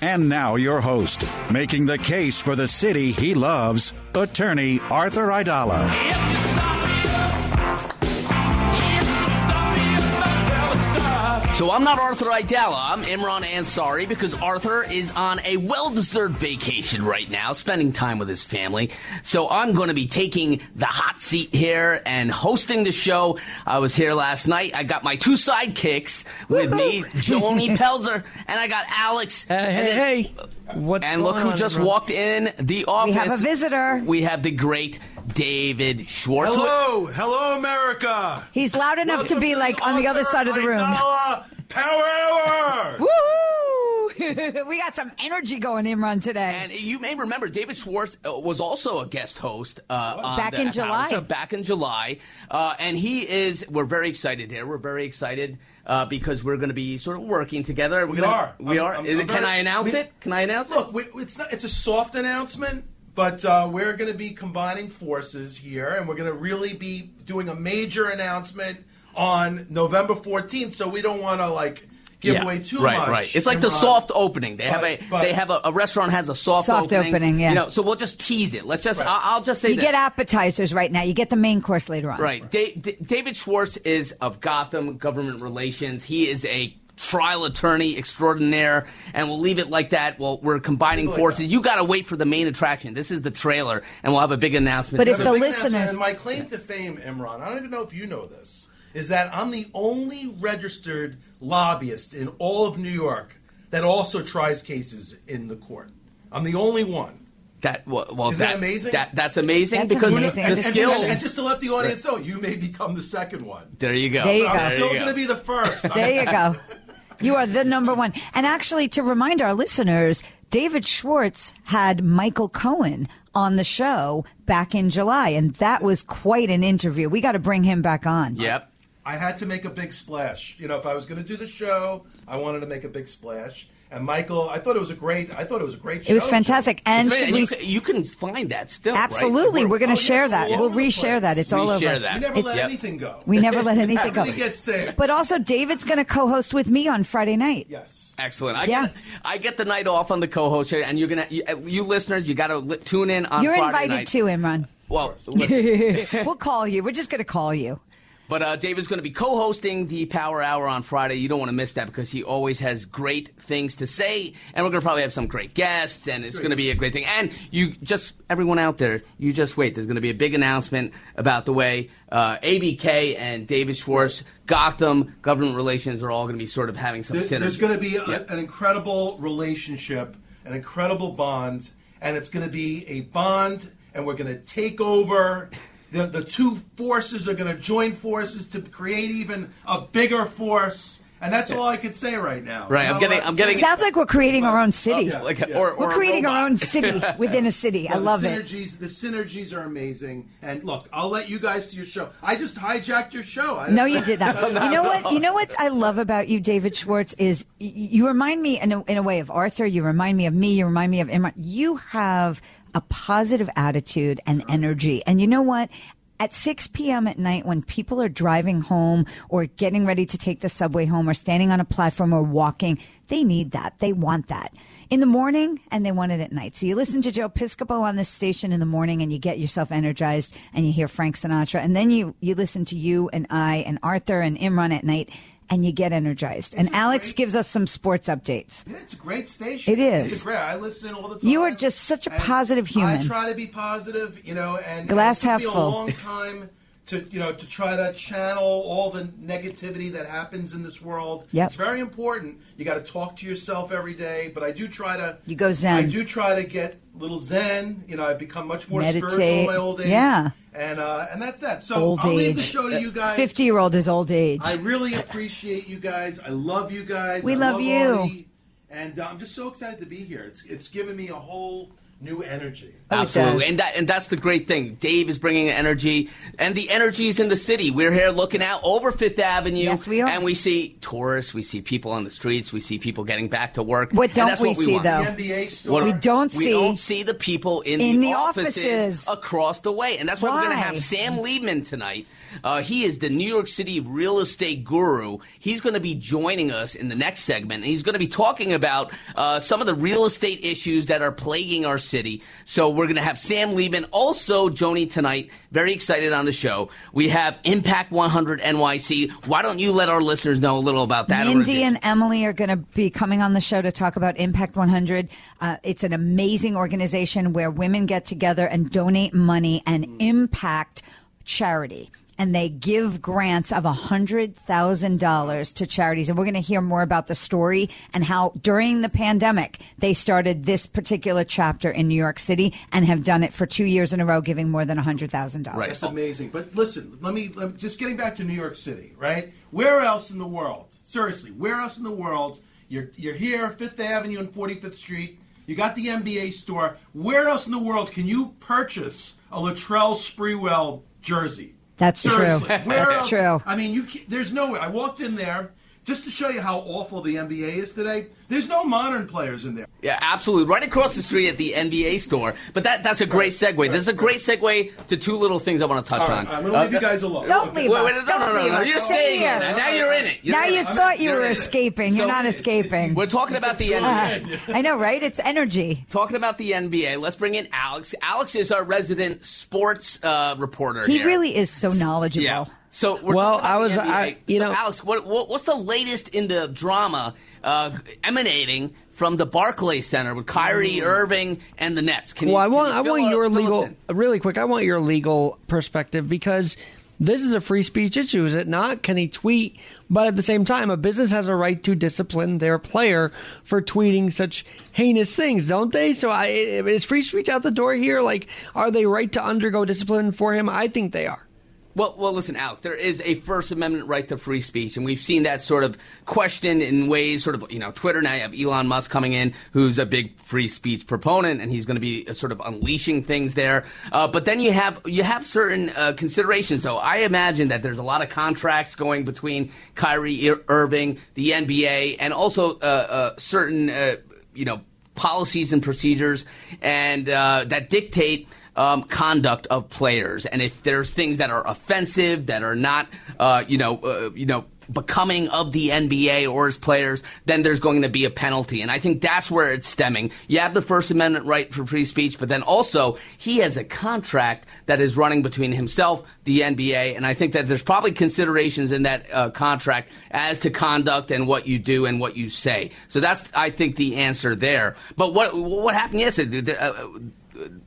And now, your host, making the case for the city he loves, attorney Arthur Aidala. So I'm not Arthur Aidala. I'm Imran Ansari because Arthur is on a well-deserved vacation right now, spending time with his family. So I'm going to be taking the hot seat here and hosting the show. I was here last night. I got my two sidekicks with me, Joni Pelzer, and I got Alex. Uh, hey, and then- hey. What's and look who just walked in the office. We have a visitor. We have the great David Schwartz. Hello, hello, America. He's loud enough to be like on the other side of the room. Power Hour. Woohoo! we got some energy going, Imran today. And you may remember David Schwartz uh, was also a guest host uh, on Back the in Power July. Back in July, uh, and he is. We're very excited here. We're very excited uh, because we're going to be sort of working together. We're We gonna- are. We I'm- are. I'm- Is it- I'm can very- I announce we- it? Can I announce Look, it? Look, it's not. It's a soft announcement, but uh, we're going to be combining forces here, and we're going to really be doing a major announcement on November 14th. So we don't want to like give Yeah, away too right, much. Right, It's like the Imran. soft opening. They have a but- they have a, a restaurant has a soft, Soft opening, yeah. You know, so we'll just tease it. Let's just. Right. I'll, I'll just say you this. get appetizers right now. You get the main course later on. Right. Da- D- David Schwartz is of Gotham Government Relations. He is a trial attorney extraordinaire, and we'll leave it like that. Well, we're combining Leave it forces. that. You got to wait for the main attraction. This is the trailer, and we'll have a big announcement. But if The the big announcement, listeners- and my claim to fame, Imran, I don't even know if you know this, is that I'm the only registered lobbyist in all of New York that also tries cases in the court. I'm the only one. that well, well, Isn't that that, amazing? That, that's amazing That's because amazing. the And And, just- and just to let the audience know, you may become the second one. there you go. There you I'm go. still going to be the first. There you go. You are the number one. And actually, to remind our listeners, David Schwartz had Michael Cohen on the show back in July, and that was quite an interview. We got to bring him back on. Yep. I had to make a big splash. You know, if I was going to do the show, I wanted to make a big splash. And Michael, I thought it was a great. I thought it was a great show. It was fantastic. And, And should you, we, can, you can find that still. right? absolutely, we're going Oh, to yeah, share it's that. We'll over the reshare that. It's all over. Reshare that. We never It's- let Yep. anything go. We never let anything go. Everything gets saved. But also, David's going to co-host with me on Friday night. yes. Excellent. I Yeah. get I get the night off on the co-host show, and you're gonna you, you listeners, you got to li- tune in on Friday night. You're Friday invited night. too, Imran. Well, we'll call you. We're just going to call you. But uh, David's going to be co-hosting the Power Hour on Friday. You don't want to miss that because he always has great things to say, and we're going to probably have some great guests, and it's going to be a great thing. And you just everyone out there, you just wait. There's going to be a big announcement about the way uh, ABK and David Schwartz, Gotham Government Relations are all going to be sort of having some There- synergy. there's going to be a, Yep. an incredible relationship, an incredible bond, and it's going to be a bond, and we're going to take over. The, the two forces are going to join forces to create even a bigger force, and that's all I could say right now. Right, I'm not getting- I'm say getting- Sounds like we're creating our own city. Oh, yeah. like, Yeah. or, or We're creating our own city within a city. I No, the love it. synergies, The synergies are amazing, and look, I'll let you guys to your show. I just hijacked your show. I, No, you did not. You know what? You know what I love about you, David Schwartz, is you remind me in a, in a way of Arthur. You remind me of me. You remind me of Imran. You have a positive attitude and energy, and you know what? At 6 p.m. at night, when people are driving home or getting ready to take the subway home or standing on a platform or walking, they need that. They want that in the morning and they want it at night. So you listen to Joe Piscopo on this station in the morning and you get yourself energized and you hear Frank Sinatra and then you, you listen to you and I and Arthur and Imran at night and you get energized. and Alex gives us some sports updates. Yeah, it's a great station. It is. It's great. I listen all the time. You are just such a positive human. I try to be positive, you know, and Glass and it half full. a long time to you know to try to channel all the negativity that happens in this world. Yep. It's very important. You got to talk to yourself every day, but I do try to. You go zen. I do try to get a little zen. You know, I've become much more spiritual Meditate. in my old age. Yeah. And uh, and that's that. So Old I'll leave the show to you guys. Fifty year old is old age. I really appreciate you guys. I love you guys. We I love you. Artie. And uh, I'm just so excited to be here. It's it's given me a whole new energy. Absolutely, and that and that's the great thing. Dave is bringing energy, and the energy is in the city. We're here looking out over Fifth Avenue. Yes, we are. And we see tourists, we see people on the streets, we see people getting back to work. What don't that's we what we see, want. though? The NBA store. What- We don't we see- don't see the people in, In the, the offices, offices. across the way, and that's why, we're going to have Sam Liebman tonight. Uh, he is the New York City real estate guru. He's going to be joining us in the next segment. and He's going to be talking about uh, some of the real estate issues that are plaguing our city. So we're going to have Sam Liebman, also Joni tonight. Very excited on the show. We have Impact 100 NYC. Why don't you let our listeners know a little about that? Mindy and Emily are going to be coming on the show to talk about Impact 100. Uh, it's an amazing organization where women get together and donate money and impact charity. And they give grants of $100,000 to charities. And we're going to hear more about the story and how during the pandemic, they started this particular chapter in New York City and have done it for two years in a row, giving more than $100,000. Right. That's amazing. But listen, let me, let me just getting back to New York City, right? Where else in the world? Seriously, where else in the world? You're you're here, Fifth Avenue and 45th Street. You got the NBA store. Where else in the world can you purchase a Latrell Sprewell jersey? That's true. Seriously, Where That's else? true. I mean, you there's no way. I walked in there just to show you how awful the NBA is today. There's no modern players in there. Yeah, absolutely. Right across the street at the NBA store. But that that's a great segue. This is a great segue to two little things I want to touch All right, on. I'm going to leave you guys alone. Don't leave Wait, us. wait, no, Don't no, no, leave no. us. You're Stay staying here. Now you're in it. You're now in you it. thought you You're were in it. escaping. You're So- not escaping. We're talking about the NBA. I know, right? It's energy. Talking about the NBA, let's bring in Alex. Alex is our resident sports uh, reporter. He here. really is so knowledgeable. Yeah. So we're Well, about I was- I- you so know- Alex, what, what what's the latest in the drama uh, emanating from the Barclays Center with Kyrie Irving and the Nets? Can you, Well, I want you I want your legal in? really quick. I want your legal perspective because this is a free speech issue, is it not? Can he tweet? But at the same time, a business has a right to discipline their player for tweeting such heinous things, don't they? So, I is free speech out the door here? Like, are they right to undergo discipline for him? I think they are. Well, well, listen, Alex. There is a First Amendment right to free speech, and we've seen that sort of questioned in ways, sort of, you know, Twitter. Now you have Elon Musk coming in, who's a big free speech proponent, and he's going to be uh, sort of unleashing things there. Uh, but then you have you have certain uh, considerations. So I imagine that there's a lot of contracts going between Kyrie Ir- Irving, the NBA, and also uh, uh, certain, uh, you know, policies and procedures, and that dictate um, conduct of players, and if there's things that are offensive, that are not, uh, you know, uh, you know, becoming of the NBA or its players, then there's going to be a penalty. And I think that's where it's stemming. You have the First Amendment right for free speech, but then also he has a contract that is running between himself, the NBA, and I think that there's probably considerations in that uh, contract as to conduct and what you do and what you say. So that's, I think, the answer there. But what what happened yesterday?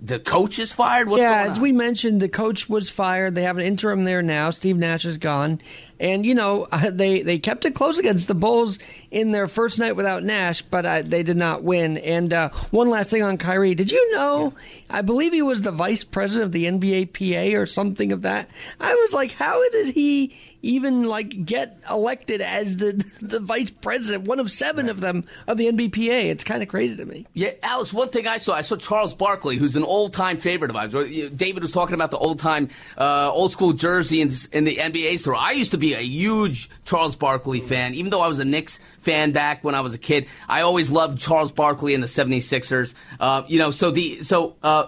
The, coach is fired. What's yeah, as we mentioned, the coach was fired. They have an interim there now. Steve Nash is gone, and you know they they kept it close against the Bulls in their first night without Nash, but uh, they did not win. And uh, one last thing on Kyrie, did you know? I believe he was the vice president of the NBA PA or something of that. I was like, how did he? Even like get elected as the the vice president, one of seven of them of the NBPA. It's kind of crazy to me. Yeah, Alex. One thing I saw, I saw Charles Barkley, who's an old-time favorite of ours. David was talking about the old-time, uh, old-school jersey in, in the NBA store. I used to be a huge Charles Barkley fan, even though I was a Knicks fan back when I was a kid. I always loved Charles Barkley and the 76ers. Uh, you know, so the so uh,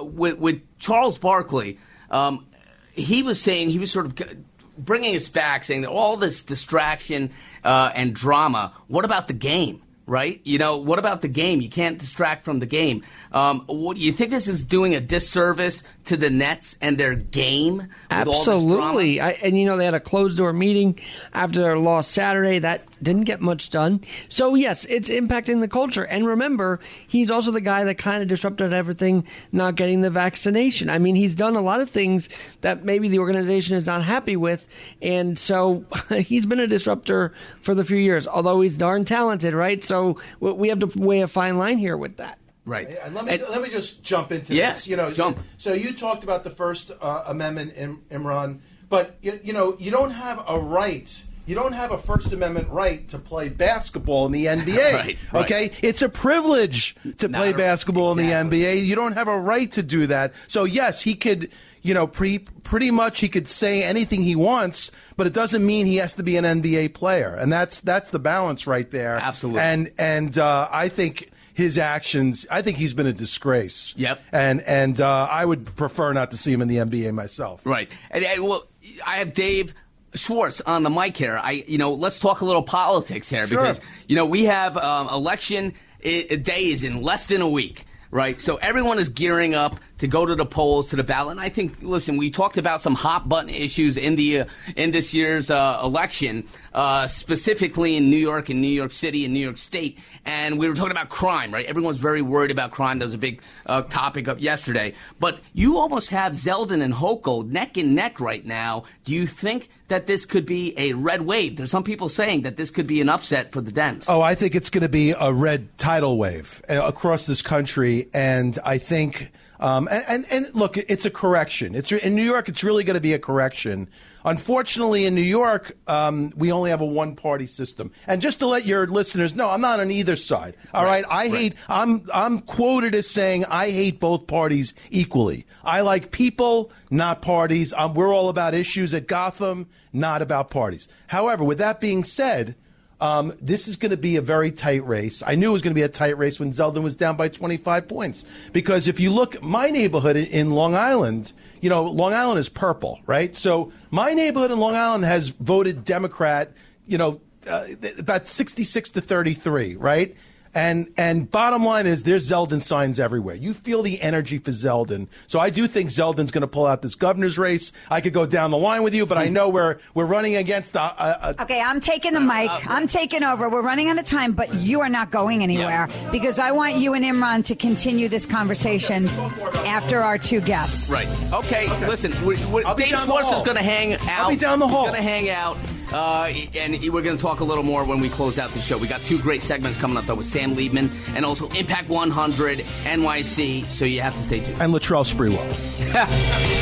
with with Charles Barkley, um, he was saying he was sort of bringing us back, saying that all this distraction uh, and drama. What about the game? right? You know, what about the game? You can't distract from the game. Um, what, you think this is doing a disservice to the Nets and their game? Absolutely. I, and, you know, they had a closed door meeting after their loss Saturday. That didn't get much done. So, yes, it's impacting the culture. And remember, he's also the guy that kind of disrupted everything, not getting the vaccination. I mean, he's done a lot of things that maybe the organization is not happy with. And so he's been a disruptor for the few years, although he's darn talented, right? So we have to weigh a fine line here with that. Right. And let me and, let me just jump into yeah, this. You know, jump. So you talked about the First uh, Amendment, Imran, but you, you know you don't have a right you don't have a First Amendment right to play basketball in the NBA. right, right. Okay, it's a privilege to Not play a, basketball exactly. in the NBA. You don't have a right to do that. So yes, he could, you know, pre, pretty much he could say anything he wants, but it doesn't mean he has to be an NBA player, and that's that's the balance right there. Absolutely. And and uh, I think his actions. I think he's been a disgrace. Yep. And and uh, I would prefer not to see him in the NBA myself. Right. And, and, well, I have Dave Schwartz on the mic here. I, you know, let's talk a little politics here Sure. because you know we have um, election i- day is in less than a week. Right, so everyone is gearing up to go to the polls, to the ballot. And I think, listen, we talked about some hot button issues in the uh, in this year's uh, election, uh, specifically in New York and New York City and New York State. And we were talking about crime, right? Everyone's very worried about crime. That was a big uh, topic up yesterday. But you almost have Zeldin and Hochul neck and neck right now. Do you think that this could be a red wave? There's some people saying that this could be an upset for the Dems. Oh, I think it's going to be a red tidal wave uh, across this country, and I think. Um, and, and, and look, it's a correction. It's in New York. It's really going to be a correction. Unfortunately, in New York, um, we only have a one-party system. And just to let your listeners know, I'm not on either side. All right, I hate. I'm I'm quoted as saying I hate both parties equally. I like people, not parties. Um, we're all about issues at Gotham, not about parties. However, with that being said. Um, this is going to be a very tight race. I knew it was going to be a tight race when Zeldin was down by 25 points. Because if you look, my neighborhood in, Long Island, you know, Long Island is purple, right? So my neighborhood in Long Island has voted Democrat, you know, uh, about 66 to 33, right? And and bottom line is there's Zeldin signs everywhere. You feel the energy for Zeldin. So I do think Zeldin's going to pull out this governor's race. I could go down the line with you, but I hmm. know we're we're running against a, a, a Okay, I'm taking the mic. Uh, I'm taking over. We're running out of time, but you are not going anywhere because I want you and Imran to continue this conversation after our two guests. Right. Okay. Listen, we're, we're, Dave down Schwartz is going to hang out. I'll be down the hall. He's going to hang out, uh, and we're going to talk a little more when we close out the show. We got two great segments coming up though with Sam Liebman and also Impact 100 NYC. So you have to stay tuned. and Latrell Sprewell.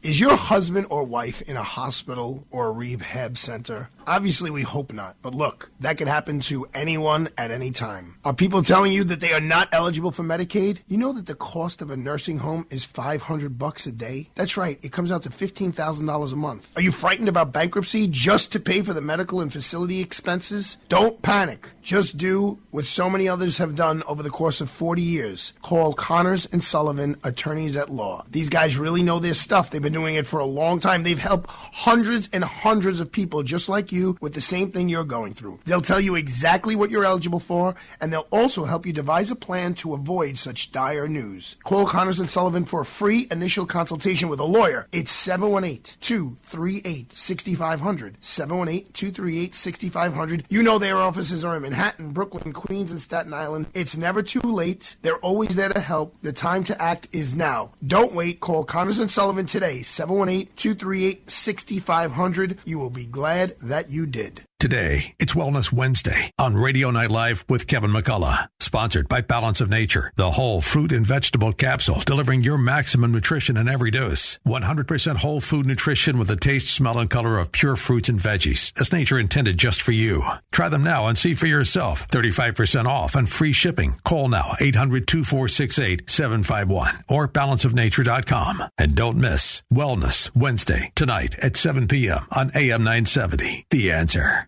Is your husband or wife in a hospital or a rehab center? Obviously, we hope not. But look, that could happen to anyone at any time. Are people telling you that they are not eligible for Medicaid? You know that the cost of a nursing home is 500 bucks a day? That's right. It comes out to $15,000 a month. Are you frightened about bankruptcy just to pay for the medical and facility expenses? Don't panic. Just do what so many others have done over the course of 40 years. Call Connors and Sullivan, attorneys at law. These guys really know their stuff. They've been doing it for a long time. They've helped hundreds and hundreds of people just like you with the same thing you're going through. They'll tell you exactly what you're eligible for, and they'll also help you devise a plan to avoid such dire news. Call Connors and Sullivan for a free initial consultation with a lawyer. It's 718 238 6500. 718 238 6500. You know their offices are in Manhattan, Brooklyn, Queens, and Staten Island. It's never too late. They're always there to help. The time to act is now. Don't wait. Call Connors and Sullivan today. 718 238 6500. You will be glad that you did. Today, it's Wellness Wednesday on Radio Night Live with Kevin McCullough. Sponsored by Balance of Nature, the whole fruit and vegetable capsule delivering your maximum nutrition in every dose. 100% whole food nutrition with the taste, smell, and color of pure fruits and veggies, as nature intended just for you. Try them now and see for yourself. 35% off and free shipping. Call now 800 2468 751 or balanceofnature.com. And don't miss Wellness Wednesday tonight at 7 p.m. on AM 970. The answer.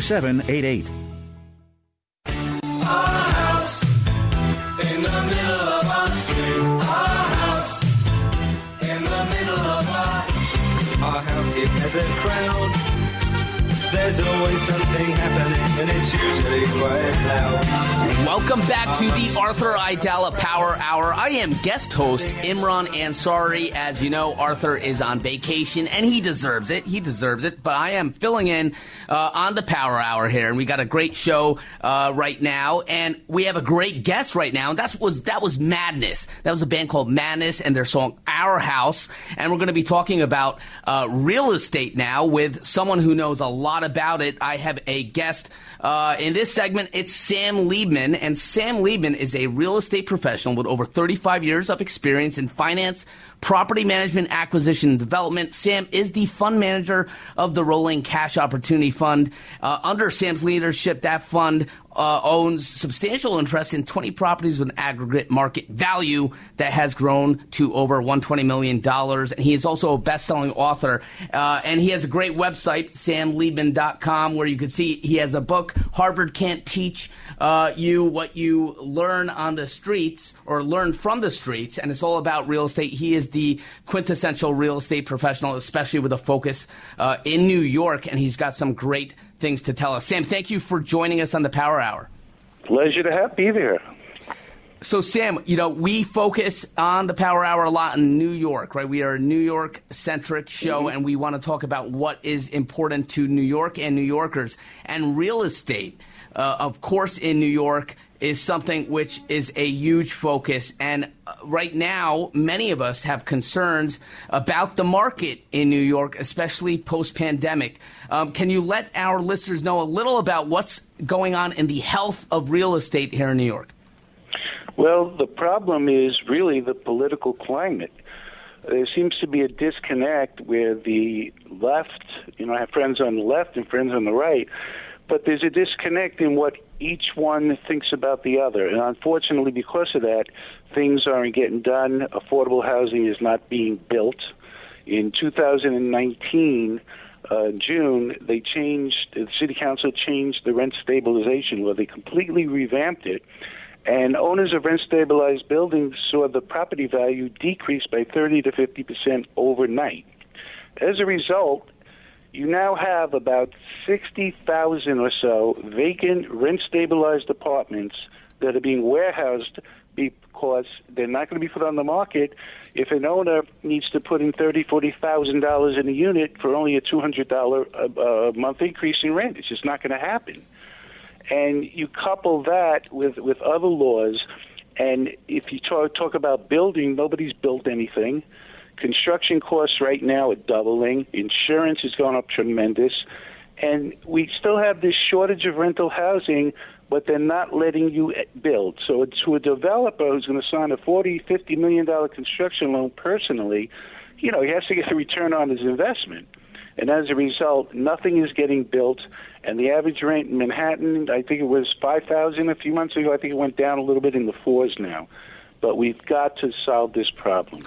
2788. Always something happening, and it's usually quite loud. Welcome back to the Arthur Aidala Power Hour. I am guest host Imran Ansari. As you know, Arthur is on vacation, and he deserves it. He deserves it. But I am filling in uh, on the Power Hour here, and we got a great show uh, right now, and we have a great guest right now. And that was that was Madness. That was a band called Madness, and their song Our House. And we're going to be talking about uh, real estate now with someone who knows a lot about it. I have a guest uh, in this segment. It's Sam Liebman, and Sam Liebman is a real estate professional with over 35 years of experience in finance, property management, acquisition, and development. Sam is the fund manager of the Rolling Cash Opportunity Fund. Uh, under Sam's leadership, that fund uh, owns substantial interest in 20 properties with an aggregate market value that has grown to over $120 million. And he is also a best selling author. Uh, and he has a great website, samliebman.com, where you can see he has a book, Harvard Can't Teach uh, you what you learn on the streets or learn from the streets. And it's all about real estate. He is the quintessential real estate professional, especially with a focus uh, in New York. And he's got some great things to tell us. Sam, thank you for joining us on the Power Hour. Pleasure to have be there. So, Sam, you know, we focus on the Power Hour a lot in New York, right? We are a New York centric show, mm-hmm. and we want to talk about what is important to New York and New Yorkers. And real estate, uh, of course, in New York is something which is a huge focus. And uh, right now, many of us have concerns about the market in New York, especially post pandemic. Um, can you let our listeners know a little about what's going on in the health of real estate here in New York? Well, the problem is really the political climate. There seems to be a disconnect where the left, you know, I have friends on the left and friends on the right, but there's a disconnect in what each one thinks about the other. And unfortunately, because of that, things aren't getting done. Affordable housing is not being built. In 2019, uh, June, they changed, the city council changed the rent stabilization law. They completely revamped it. And owners of rent stabilized buildings saw the property value decrease by 30 to 50 percent overnight. As a result, you now have about 60,000 or so vacant, rent stabilized apartments that are being warehoused because they're not going to be put on the market if an owner needs to put in thirty, forty thousand dollars in a unit for only a two hundred dollar a month increase in rent. It's just not going to happen. And you couple that with with other laws, and if you talk talk about building, nobody's built anything. Construction costs right now are doubling. Insurance is going up tremendous. And we still have this shortage of rental housing, but they're not letting you build. So to a developer who's going to sign a 40, 50 million dollar construction loan personally, you know, he has to get a return on his investment. And as a result, nothing is getting built. And the average rent in Manhattan, I think it was 5000 a few months ago. I think it went down a little bit in the fours now. But we've got to solve this problem.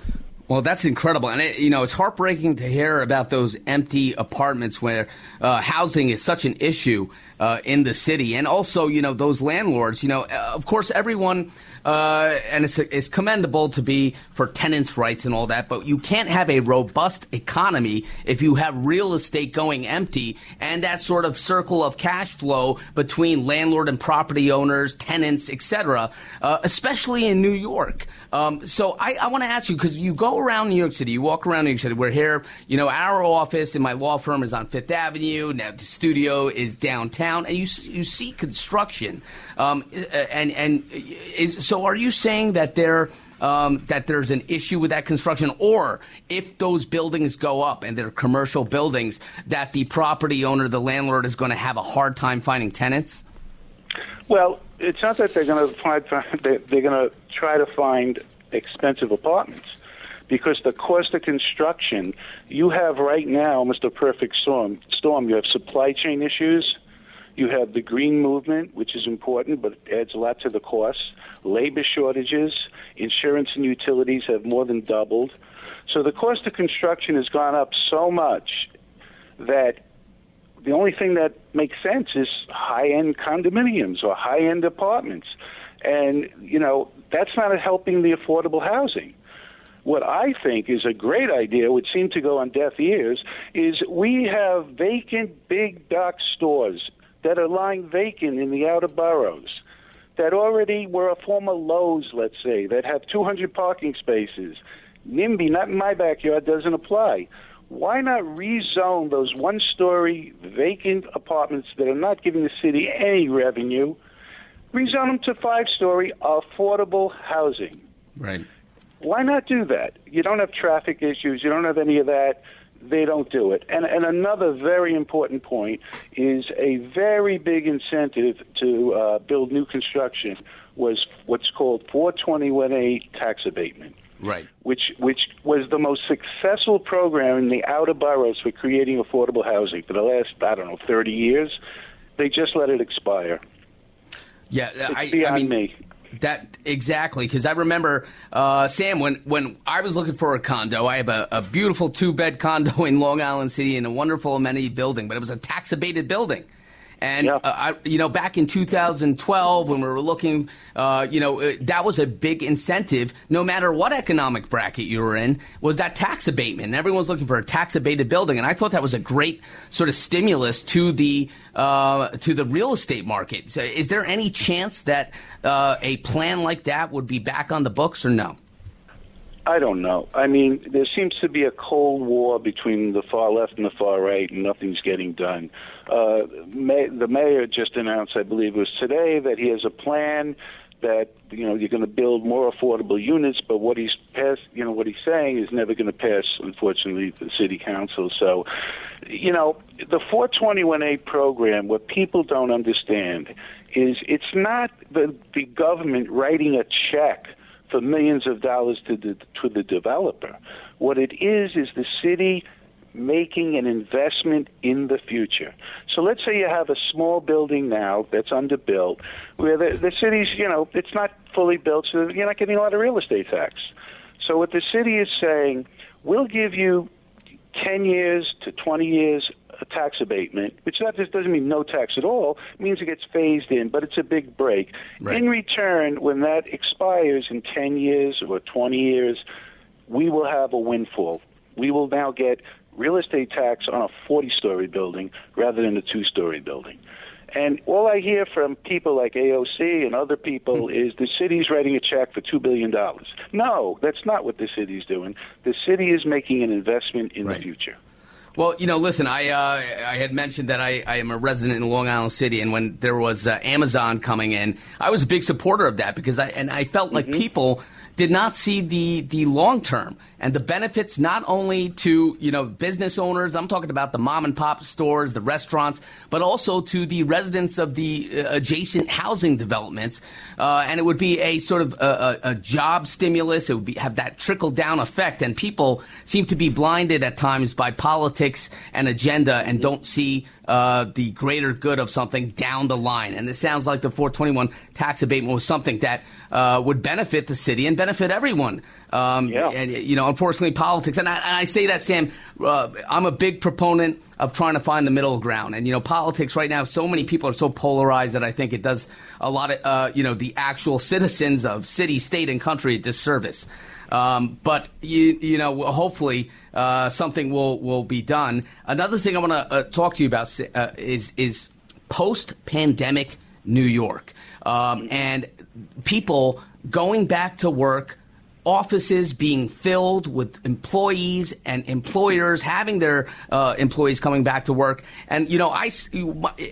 Well, that's incredible, and it, you know it's heartbreaking to hear about those empty apartments where uh, housing is such an issue uh, in the city, and also you know those landlords. You know, uh, of course, everyone uh, and it's, it's commendable to be for tenants' rights and all that, but you can't have a robust economy if you have real estate going empty and that sort of circle of cash flow between landlord and property owners, tenants, etc., uh, especially in New York. Um, so I, I want to ask you because you go around New York City, you walk around New York City. We're here, you know, our office in my law firm is on Fifth Avenue. Now the studio is downtown, and you you see construction. Um, and and is, so, are you saying that there um, that there's an issue with that construction, or if those buildings go up and they're commercial buildings, that the property owner, the landlord, is going to have a hard time finding tenants? Well, it's not that they're going to find they're going to try to find expensive apartments because the cost of construction you have right now a perfect storm. Storm. You have supply chain issues. You have the green movement, which is important, but it adds a lot to the cost. Labor shortages, insurance and utilities have more than doubled. So the cost of construction has gone up so much that the only thing that makes sense is high end condominiums or high end apartments. And, you know, that's not helping the affordable housing. What I think is a great idea, would seem to go on deaf ears, is we have vacant big box stores that are lying vacant in the outer boroughs that already were a former Lowe's, let's say, that have 200 parking spaces. NIMBY, not in my backyard, doesn't apply why not rezone those one story vacant apartments that are not giving the city any revenue? Rezone them to five story affordable housing. Right. Why not do that? You don't have traffic issues, you don't have any of that. They don't do it. And, and another very important point is a very big incentive to uh, build new construction was what's called 421A tax abatement right? Which which was the most successful program in the outer boroughs for creating affordable housing for the last I don't know thirty years. They just let it expire. Yeah, it's I, beyond I mean, me. That exactly because I remember uh, Sam when when I was looking for a condo. I have a, a beautiful two bed condo in Long Island City in a wonderful amenity building, but it was a tax abated building. And uh, I, you know, back in 2012, when we were looking, uh, you know, uh, that was a big incentive. No matter what economic bracket you were in, was that tax abatement. And everyone's looking for a tax abated building, and I thought that was a great sort of stimulus to the uh, to the real estate market. So is there any chance that uh, a plan like that would be back on the books, or no? I don't know. I mean, there seems to be a cold war between the far left and the far right, and nothing's getting done. Uh, may, the mayor just announced, I believe it was today, that he has a plan that you know you're going to build more affordable units, but what he's passed, you know, what he's saying is never going to pass, unfortunately, the city council. So, you know, the 421A program, what people don't understand is it's not the the government writing a check for millions of dollars to the to the developer. What it is is the city making an investment in the future. So let's say you have a small building now that's underbuilt, where the, the city's, you know, it's not fully built, so you're not getting a lot of real estate tax. So what the city is saying, we'll give you 10 years to 20 years a tax abatement, which that just doesn't mean no tax at all. It means it gets phased in, but it's a big break. Right. In return, when that expires in 10 years or 20 years, we will have a windfall. We will now get real estate tax on a 40 story building rather than a two story building. And all I hear from people like AOC and other people hmm. is the city's writing a check for $2 billion. No, that's not what the city's doing. The city is making an investment in the future. Well, you know, listen, I uh, I had mentioned that I, I am a resident in Long Island City, and when there was uh, Amazon coming in, I was a big supporter of that because I and I felt like people did not see the the long term and the benefits not only to you know business owners. I'm talking about the mom and pop stores, the restaurants, but also to the residents of the uh, adjacent housing developments. Uh, and it would be a sort of a, a, a job stimulus. It would be, have that trickle down effect. And people seem to be blinded at times by politics and agenda and don't see uh, the greater good of something down the line. And it sounds like the 421 tax abatement was something that uh, would benefit the city and benefit everyone. Um, Yeah. And, you know, unfortunately, politics, and I, and I say that, Sam, uh, I'm a big proponent of trying to find the middle ground. And, you know, politics right now, so many people are so polarized that I think it does a lot of, uh, you know, the actual citizens of city, state, and country a disservice. Um, but you, you know, hopefully uh, something will will be done. Another thing I want to uh, talk to you about uh, is is post pandemic New York um, and people going back to work offices being filled with employees and employers having their uh, employees coming back to work. And, you know, I,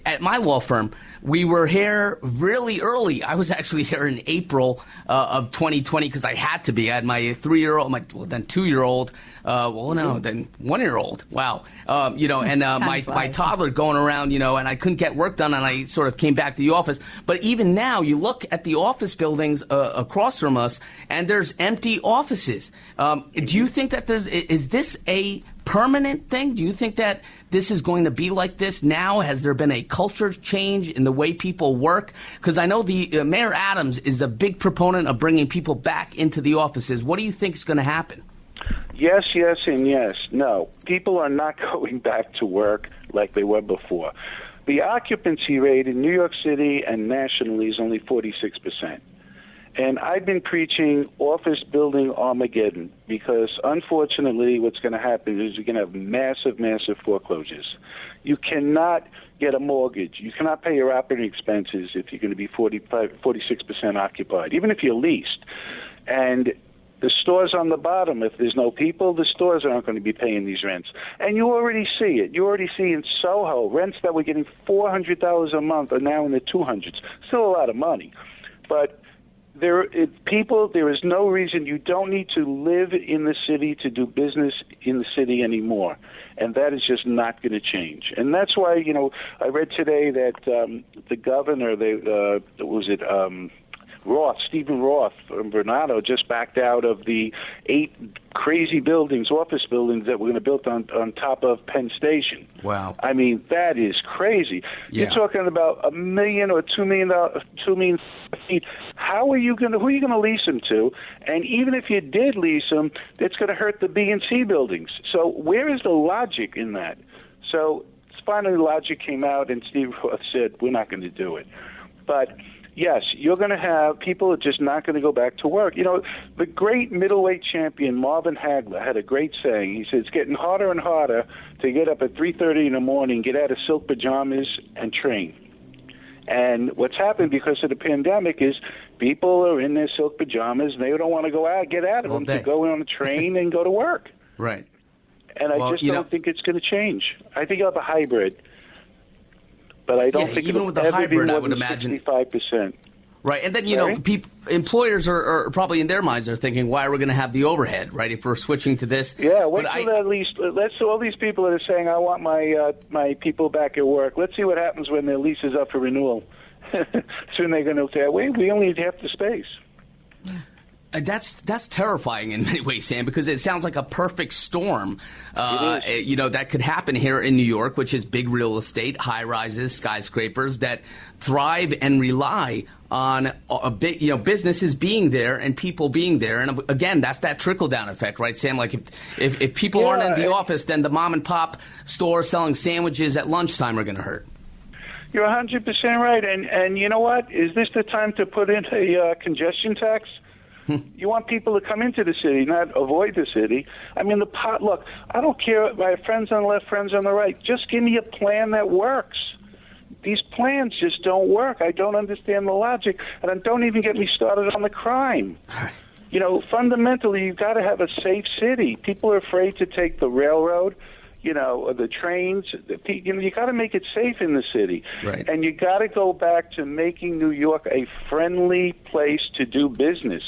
at my law firm, we were here really early. I was actually here in April uh, of 2020 because I had to be. I had my three year old, my well, then two year old, uh, well, no, then one year old. Wow. Um, you know, and uh, my, my toddler going around, you know, and I couldn't get work done and I sort of came back to the office. But even now, you look at the office buildings uh, across from us and there's empty offices. Um, do you think that there's, is this a permanent thing? Do you think that this is going to be like this now? Has there been a culture change in the way people work? Because I know the uh, Mayor Adams is a big proponent of bringing people back into the offices. What do you think is going to happen? Yes, yes, and yes. No, people are not going back to work like they were before. The occupancy rate in New York City and nationally is only 46 percent. And I've been preaching office building Armageddon because unfortunately what's going to happen is you're going to have massive, massive foreclosures. You cannot get a mortgage. You cannot pay your operating expenses if you're going to be 45, 46% occupied, even if you're leased. And the stores on the bottom, if there's no people, the stores aren't going to be paying these rents. And you already see it. You already see in Soho, rents that were getting $400 a month are now in the 200s. Still a lot of money. But there it, people there is no reason. You don't need to live in the city to do business in the city anymore. And that is just not going to change. And that's why you know i read today that um the governor they uh was it um Roth, Steven Roth from Vornado just backed out of the eight crazy buildings, office buildings that we're going to build on on top of Penn Station. Wow! I mean, that is crazy. Yeah. You're talking about a million or two million dollars, two million feet. How are you going to? Who are you going to lease them to? And even if you did lease them, it's going to hurt the B and C buildings. So where is the logic in that? So finally, logic came out, and Steve Roth said, "We're not going to do it." But yes, you're going to have people are just not going to go back to work. You know, the great middleweight champion Marvin Hagler had a great saying. He said, "It's getting harder and harder to get up at 3:30 in the morning, get out of silk pajamas, and train." And what's happened because of the pandemic is people are in their silk pajamas and they don't want to go out, get out of them to go on a train and go to work. Right. And I Well, just don't know- think it's going to change. I think you'll have a hybrid, but I don't Yeah, think even with the hybrid, I would imagine- 65%. Right, and then you Sorry? know, peop employers are, are probably in their minds are thinking, why are we going to have the overhead? Right, if we're switching to this. Yeah, wait But till I- at least let's all these people that are saying I want my uh, my people back at work. Let's see what happens when their lease is up for renewal. Soon they're going to say, "Wait, we only need half the space." Uh, That's that's terrifying in many ways, Sam, because it sounds like a perfect storm. Uh, uh, you know that could happen here in New York, which is big real estate, high rises, skyscrapers that thrive and rely on a, big, you know, businesses being there and people being there. And uh, again, that's that trickle down effect, right, Sam? Like if if, if people aren't in the Yeah. office, then the mom and pop store selling sandwiches at lunchtime are going to hurt. You're 100 percent right, and and you know what? Is this the time to put in a uh, congestion tax? You want people to come into the city, not avoid the city. I mean, the pot. Look, I don't care. If my friends on the left, friends on the right. Just give me a plan that works. These plans just don't work. I don't understand the logic, and then don't even get me started on the crime. You know, fundamentally, you've got to have a safe city. People are afraid to take the railroad, you know, the trains. The You know, you got to make it safe in the city, Right. and you got to go back to making New York a friendly place to do business.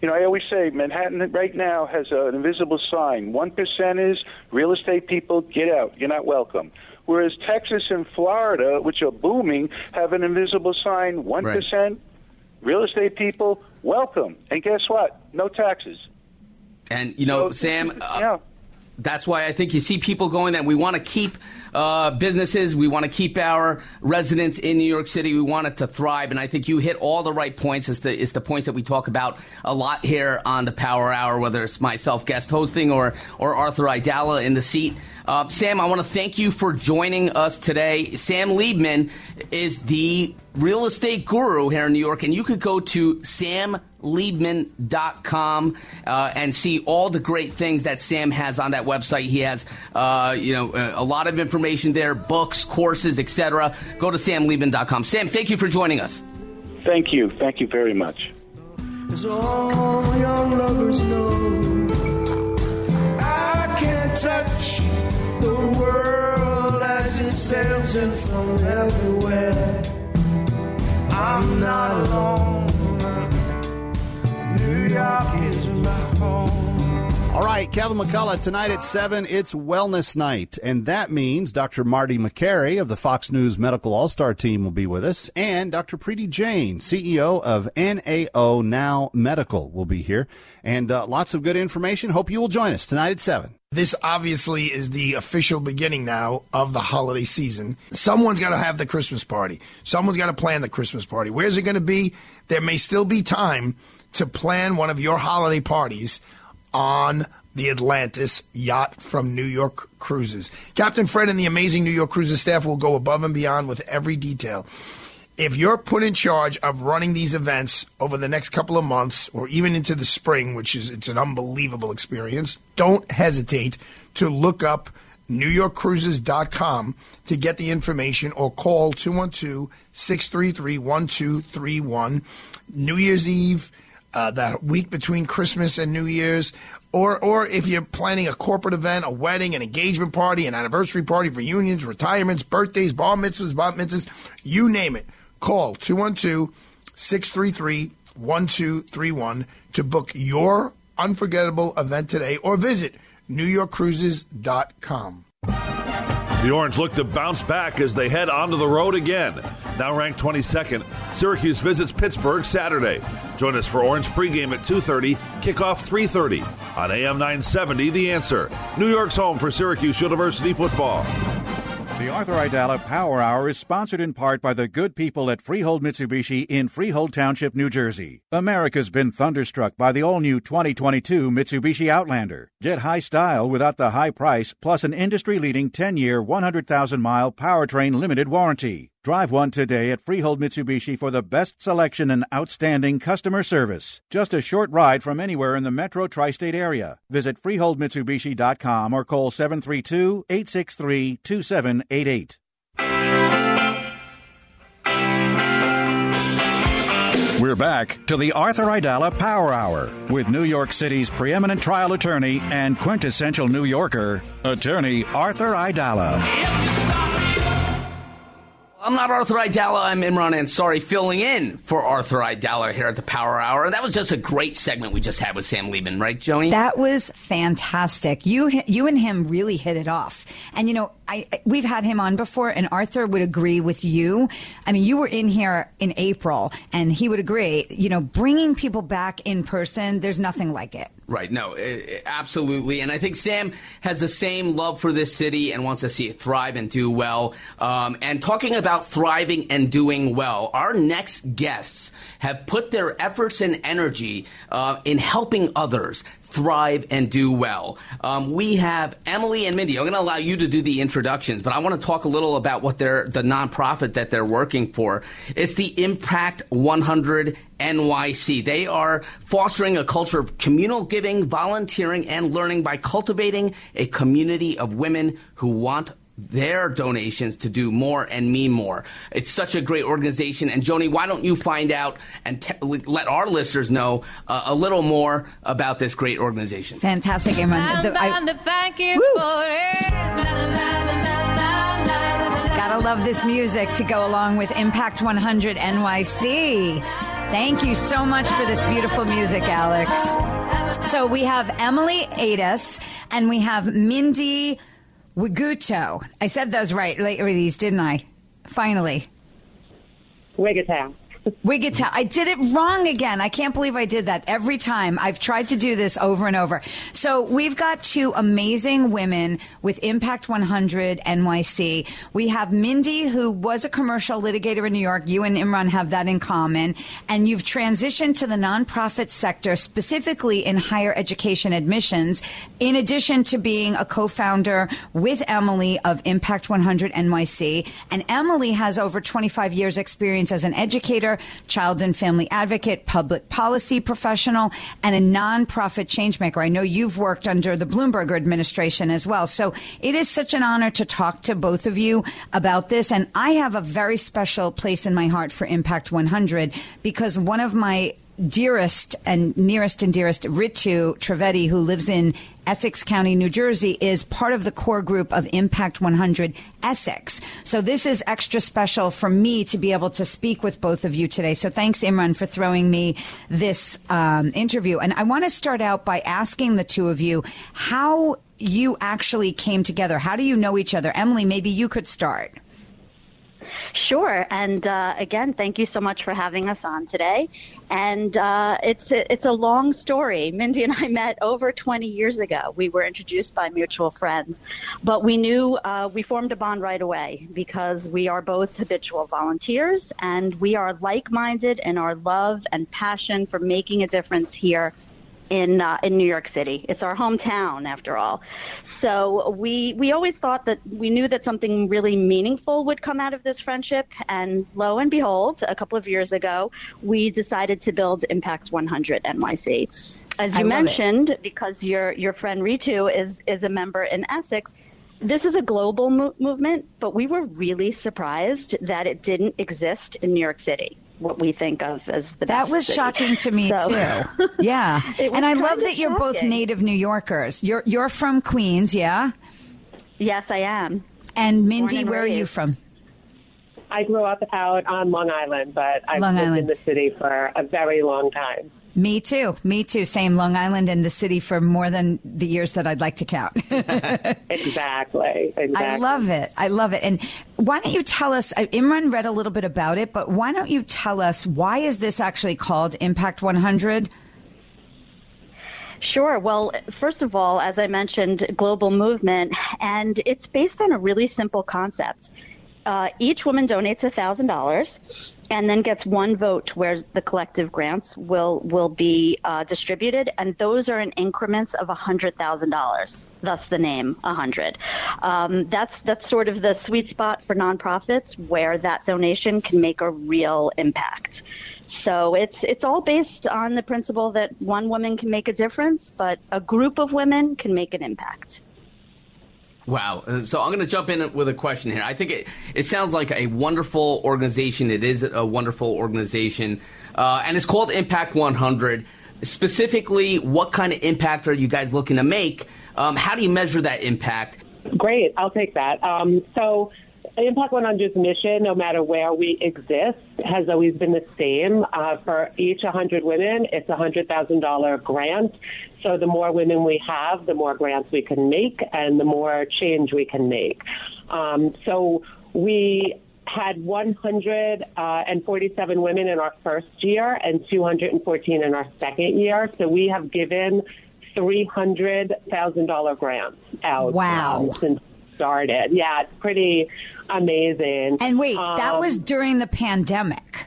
You know, I always say Manhattan right now has an invisible sign. One percent is real estate people get out. You're not welcome. Whereas Texas and Florida, which are booming, have an invisible sign. One real estate people welcome. And guess what? No taxes. And you know, Sam, uh, that's why I think you see people going that we want to keep uh, businesses, we want to keep our residents in New York City, we want it to thrive, and I think you hit all the right points. It's the, it's the points that we talk about a lot here on the Power Hour, whether it's myself guest hosting or or Arthur Aidala in the seat. Uh, Sam, I want to thank you for joining us today. Sam Liebman is the real estate guru here in New York, and you could go to samliebman.com uh, and see all the great things that Sam has on that website. He has, uh, you know, a, a lot of information there, books, courses, etc. Go to samliebman.com. Sam, thank you for joining us. Thank you. Thank you very much. as all young lovers know. I can't touch the world as it sails in from everywhere. I'm not alone. New York is my home. All right, Kevin McCullough, tonight at 7, it's Wellness Night. And that means Dr. Marty Makary of the Fox News Medical All Star team will be with us, and Dr. Preeti Jain, CEO of NAO Now Medical, will be here. And uh, lots of good information. Hope you will join us tonight at 7. This obviously is the official beginning now of the holiday season. Someone's got to have the Christmas party. Someone's got to plan the Christmas party. Where's it going to be? There may still be time to plan one of your holiday parties on the Atlantis yacht from New York Cruises. Captain Fred and the amazing New York Cruises staff will go above and beyond with every detail. If you're put in charge of running these events over the next couple of months or even into the spring, which is it's an unbelievable experience, don't hesitate to look up newyorkcruises.com to get the information or call 212-633-1231 New Year's Eve uh, that week between Christmas and New Year's, or or if you're planning a corporate event, a wedding, an engagement party, an anniversary party, reunions, retirements, birthdays, bar mitzvahs, bat mitzvahs, you name it. Call 212 633 1231 to book your unforgettable event today or visit newyorkcruises.com. The Orange look to bounce back as they head onto the road again. Now ranked 22nd, Syracuse visits Pittsburgh Saturday. Join us for Orange pregame at 2:30, kickoff 3:30 on AM 970. The Answer, New York's home for Syracuse University football. The Arthur Aidala Power Hour is sponsored in part by the good people at Freehold Mitsubishi in Freehold Township, New Jersey. America's been thunderstruck by the all new 2022 Mitsubishi Outlander. Get high style without the high price, plus an industry leading 10 year, 100,000 mile powertrain limited warranty. Drive one today at Freehold Mitsubishi for the best selection and outstanding customer service. Just a short ride from anywhere in the metro tri state area. Visit FreeholdMitsubishi.com or call 732 863 2788. We're back to the Arthur Aidala Power Hour with New York City's preeminent trial attorney and quintessential New Yorker, attorney Arthur Aidala. I'm not Arthur Aidala. I'm Imran Ansari filling in for Arthur Aidala here at the Power Hour. That was just a great segment we just had with Sam Liebman, right, Joey? That was fantastic. You you and him really hit it off. And you know, I we've had him on before, and Arthur would agree with you. I mean, you were in here in April, and he would agree. You know, bringing people back in person, there's nothing like it. Right. No, eh, absolutely. And I think Sam has the same love for this city and wants to see it thrive and do well. Um, and talking about thriving and doing well, our next guests have put their efforts and energy uh, in helping others thrive and do well. Um, we have Emily and Mindy. I'm going to allow you to do the introductions, but I want to talk a little about what they're the nonprofit that they're working for. It's the Impact 100 NYC. They are fostering a culture of communal giving, volunteering, and learning by cultivating a community of women who want their donations to do more and mean more. It's such a great organization. And Joni, why don't you find out and te- let our listeners know uh, a little more about this great organization? Fantastic, Imran. The- I- thank you Woo. for it. Gotta love this music to go along with Impact 100 NYC. Thank you so much for this beautiful music, Alex. So we have Emily Ades and we have Mindy Wigutow. I said those right, ladies, didn't I? Finally. Wigatow. Wigatow. I did it wrong again. I can't believe I did that every time. I've tried to do this over and over. So we've got two amazing women with Impact 100 NYC. We have Mindy, who was a commercial litigator in New York. You and Imran have that in common. And you've transitioned to the nonprofit sector, specifically in higher education admissions, in addition to being a co-founder with Emily of Impact 100 NYC. And Emily has over 25 years experience as an educator, child and family advocate, public policy professional, and a nonprofit changemaker. I know you've worked under the Bloomberg administration as well. So it is such an honor to talk to both of you about this. And I have a very special place in my heart for Impact 100 because one of my dearest and nearest and dearest Ritu Trivedi, who lives in Essex County, New Jersey, is part of the core group of Impact 100 Essex. So this is extra special for me to be able to speak with both of you today. So thanks, Imran, for throwing me this um, interview. And I want to start out by asking the two of you how you actually came together. How do you know each other? Emily, maybe you could start. Sure. And uh, again, thank you so much for having us on today. And uh, it's a, it's a long story. Mindy and I met over 20 years ago. We were introduced by mutual friends, but we knew uh, we formed a bond right away because we are both habitual volunteers and we are like-minded in our love and passion for making a difference here in uh, in New York City. It's our hometown, after all. So we we always thought that we knew that something really meaningful would come out of this friendship, and lo and behold, a couple of years ago, we decided to build Impact 100 NYC. As you love it. mentioned, because your your friend Ritu is is a member in Essex. This is a global mo- movement, but we were really surprised that it didn't exist in New York City. What we think of as the That best was city. shocking to me So- too. Yeah, and I love that you're both native New Yorkers. You're you're from Queens, yeah. Yes, I am. And Mindy, and where are you from? I grew up out on Long Island, but I've Long lived in the city for a very long time. Me too. Me too. Same Long Island and the city for more than the years that I'd like to count. Exactly. Exactly. I love it. I love it. And why don't you tell us? uh, Imran read a little bit about it, but why don't you tell us why is this actually called Impact 100? Sure. Well, first of all, as I mentioned, global movement, and it's based on a really simple concept. Uh, each woman donates thousand dollars, and then gets one vote where the collective grants will will be uh, distributed, and those are in increments of hundred thousand dollars. Thus, the name a hundred. Um, that's that's sort of the sweet spot for nonprofits where that donation can make a real impact. So it's it's all based on the principle that one woman can make a difference, but a group of women can make an impact. Wow. Uh, So I'm going to jump in with a question here. I think it, it sounds like a wonderful organization. It is a wonderful organization. Uh, and it's called Impact 100. Specifically, what kind of impact are you guys looking to make? Um, how do you measure that impact? Great. I'll take that. Um, so, Impact 100's mission, no matter where we exist, has always been the same. Uh, for each 100 women, it's a $100,000 grant. So the more women we have, the more grants we can make and the more change we can make. Um, so we had 147 women in our first year and 214 in our second year. So we have given $300,000 grants out Wow. um, since started. Yeah, it's pretty amazing. And wait, that Um, was during the pandemic.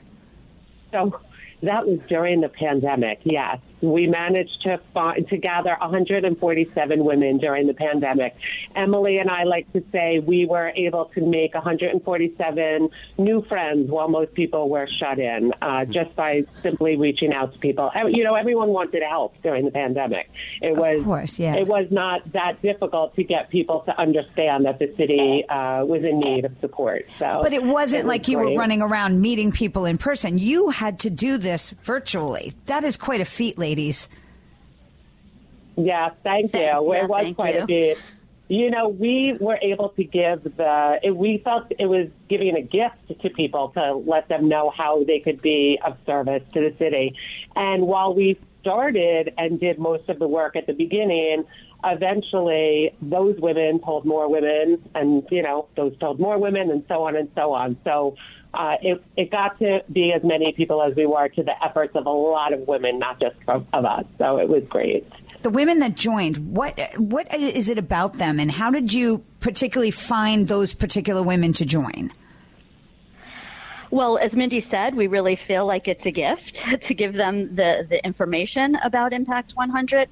so that was during the pandemic. Yes, we managed to find, to gather 147 women during the pandemic. Emily and I like to say we were able to make 147 new friends while most people were shut in, uh, just by simply reaching out to people. You know, everyone wanted help during the pandemic. It was, course, yeah. It was not that difficult to get people to understand that the city uh, was in need of support. So, But it wasn't was like you were running around meeting people in person. You had to do this virtually. That is quite a feat, ladies. Yeah, thank you. Yeah, it was thank quite you. a bit. You know, we were able to give the, it, we felt it was giving a gift to people to let them know how they could be of service to the city. And while we started and did most of the work at the beginning, eventually those women told more women and, you know, those told more women and so on and so on. So, uh, it, it got to be as many people as we were to the efforts of a lot of women, not just of, of us. So it was great. The women that joined, what what is it about them, and how did you particularly find those particular women to join? Well, as Mindy said, we really feel like it's a gift to give them the, the information about Impact 100.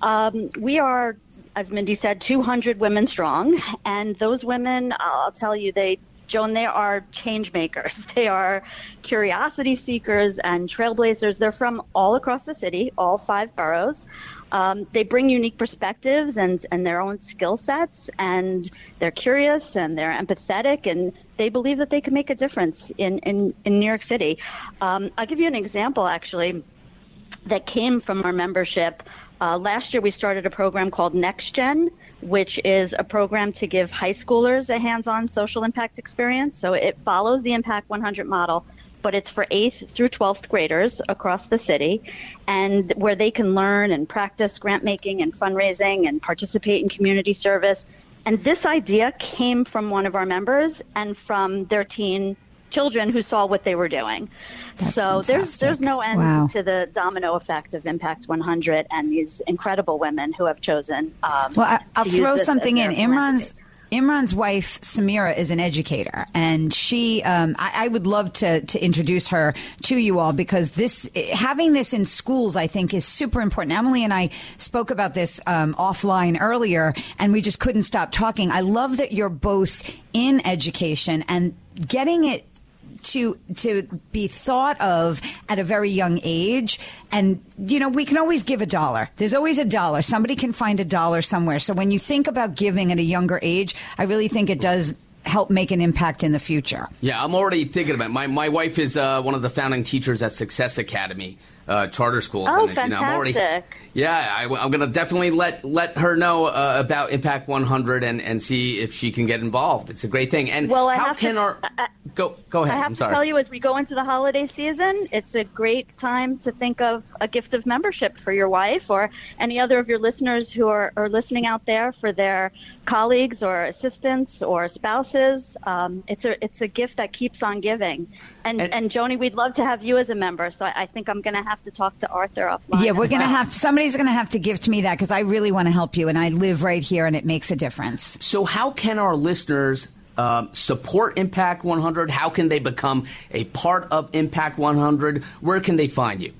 Um, we are, as Mindy said, 200 women strong, and those women, I'll tell you, they Joan, they are change makers. They are curiosity seekers and trailblazers. They're from all across the city, all five boroughs. Um, they bring unique perspectives and, and their own skill sets, and they're curious and they're empathetic, and they believe that they can make a difference in, in, in New York City. Um, I'll give you an example, actually. that came from our membership. Uh, last year, we started a program called Next Gen, which is a program to give high schoolers a hands on social impact experience. So it follows the Impact 100 model, but it's for 8th through 12th graders across the city, and where they can learn and practice grant making and fundraising and participate in community service. And this idea came from one of our members and from their teen children who saw what they were doing. so there's there's no end Wow. to the domino effect of Impact 100 and these incredible women who have chosen. Um, Well, I, I'll to throw something in. Imran's Imran's wife Samira is an educator, and she. Um, I, I would love to to introduce her to you all because this having this in schools, I think, is super important. Emily and I spoke about this um, offline earlier, and we just couldn't stop talking. I love that you're both in education and getting it to to be thought of at a very young age. And you know we can always give a dollar. There's always a dollar. Somebody can find a dollar somewhere. So when you think about giving at a younger age i really think it does help make an impact in the future. Yeah, I'm already thinking about it. My my wife is uh, one of the founding teachers at Success Academy uh, charter school. Oh, and, you know, I'm already- fantastic. yeah, I, am going to definitely let let her know uh, about Impact 100 and, and see if she can get involved. It's a great thing. And Well, I how can to- our go go ahead? I have I'm to tell you, as we go into the holiday season, it's a great time to think of a gift of membership for your wife or any other of your listeners who are, are listening out there for their colleagues or assistants or spouses. Um, it's a it's a gift that keeps on giving. And and, Joni, we'd love to have you as a member. So I, I think I'm going to have to talk to Arthur offline. yeah we're gonna well. have somebody's gonna have to give to me that because i really want to help you and i live right here and it makes a difference So, how can our listeners um, support Impact 100? How can they become a part of Impact 100? Where can they find you?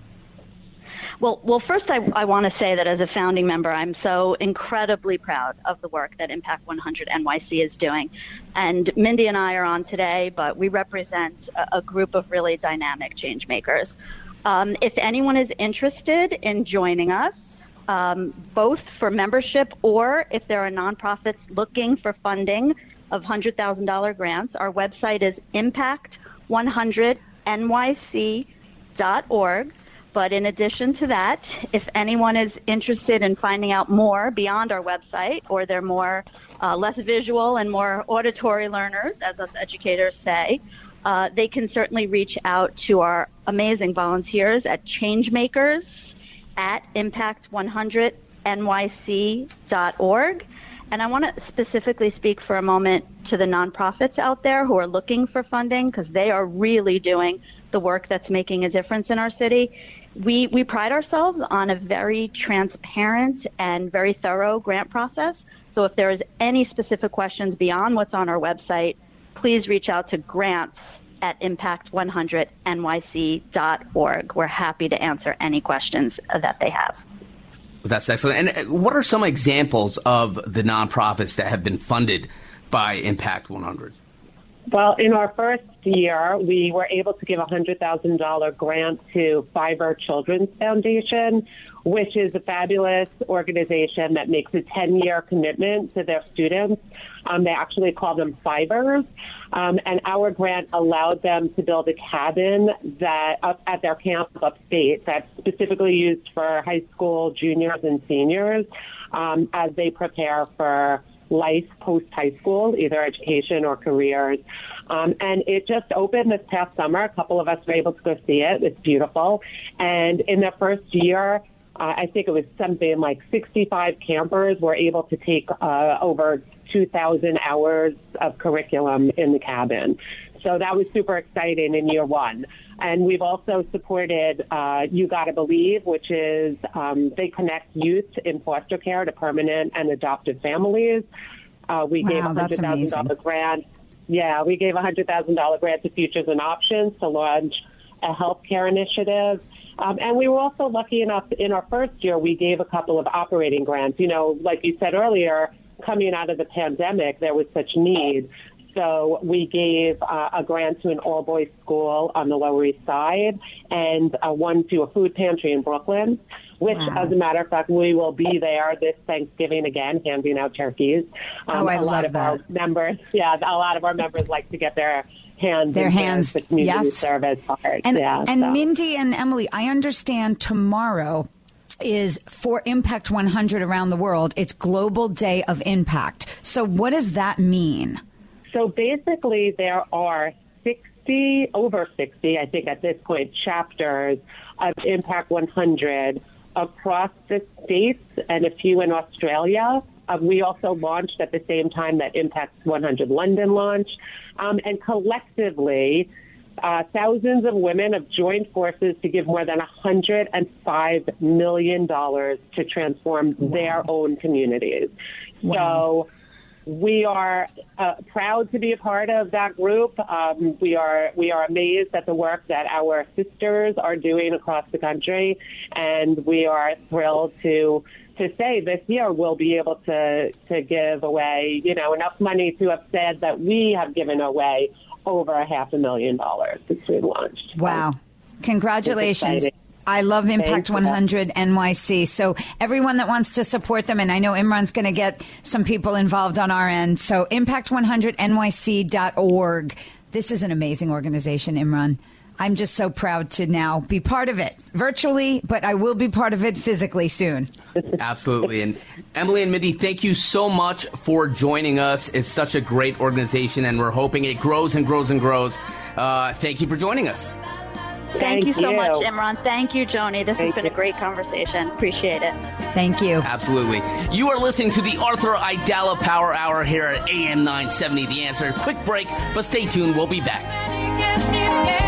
Well, well, first, I, I want to say that as a founding member, I'm so incredibly proud of the work that Impact 100 NYC is doing. And Mindy and I are on today, but we represent a, a group of really dynamic change makers. Um, if anyone is interested in joining us, um, both for membership or if there are nonprofits looking for funding of $100,000 grants, our website is impact100nyc.org. But in addition to that, if anyone is interested in finding out more beyond our website, or they're more uh, less visual and more auditory learners, as us educators say, uh, they can certainly reach out to our amazing volunteers at Changemakers at impact100nyc.org. And I want to specifically speak for a moment to the nonprofits out there who are looking for funding because they are really doing the work that's making a difference in our city. We, we pride ourselves on a very transparent and very thorough grant process. So if there is any specific questions beyond what's on our website, please reach out to grants at impact100nyc.org. We're happy to answer any questions that they have. That's excellent. And uh, what are some examples of the nonprofits that have been funded by Impact 100? Well, in our first year, we were able to give a $100,000 grant to Fiver Children's Foundation, which is a fabulous organization that makes a 10 year commitment to their students. Um, they actually call them Fivers. Um, and our grant allowed them to build a cabin that up at their camp upstate that's specifically used for high school juniors and seniors um, as they prepare for life post high school, either education or careers. Um, and it just opened this past summer. A couple of us were able to go see it. It's beautiful. And in the first year, uh, I think it was something like 65 campers were able to take uh, over 2,000 hours of curriculum in the cabin. So that was super exciting in year one. And we've also supported uh, You Gotta Believe, which is um, they connect youth in foster care to permanent and adoptive families. Uh, we Wow, gave a hundred thousand dollar grant. Yeah, we gave a hundred thousand dollar grant to Futures and Options to launch a healthcare initiative. Um, and we were also lucky enough in our first year, we gave a couple of operating grants. You know, like you said earlier, coming out of the pandemic, there was such need. So we gave uh, a grant to an all boys school on the Lower East Side and uh, one to a food pantry in Brooklyn, which, Wow. as a matter of fact, we will be there this Thanksgiving again, handing out turkeys. Um, Oh, I a lot love of our members, yeah, a lot of our members like to get their hands. Their in hands, the community yes. service part. And, yeah, and so. Mindy and Emily, I understand tomorrow is for Impact 100 around the world. It's Global Day of Impact. So, what does that mean? So basically, there are 60, over 60, I think at this point, chapters of Impact 100 across the states and a few in Australia. Uh, we also launched at the same time that Impact 100 London launched. Um, and collectively, uh, thousands of women have joined forces to give more than $105 million to transform their own communities. So we are uh, proud to be a part of that group. Um, we are we are amazed at the work that our sisters are doing across the country, and we are thrilled to to say this year we'll be able to to give away you know enough money to have said that we have given away over a half a million dollars since we launched. Wow. Congratulations. Exciting. I love Impact Thank 100 NYC. So everyone that wants to support them, and I know Imran's going to get some people involved on our end. So impact100nyc.org. This is an amazing organization, Imran. I'm just so proud to now be part of it virtually, but I will be part of it physically soon. Absolutely. And Emily and Mindy, thank you so much for joining us. It's such a great organization, and we're hoping it grows and grows and grows. Uh, thank you for joining us. Thank, you so you. much, Imran. Thank you, Joni. This has been a great conversation. Appreciate it. Thank you. Absolutely. You are listening to the Arthur Aidala Power Hour here at AM 970. The answer. Quick break, but stay tuned. We'll be back.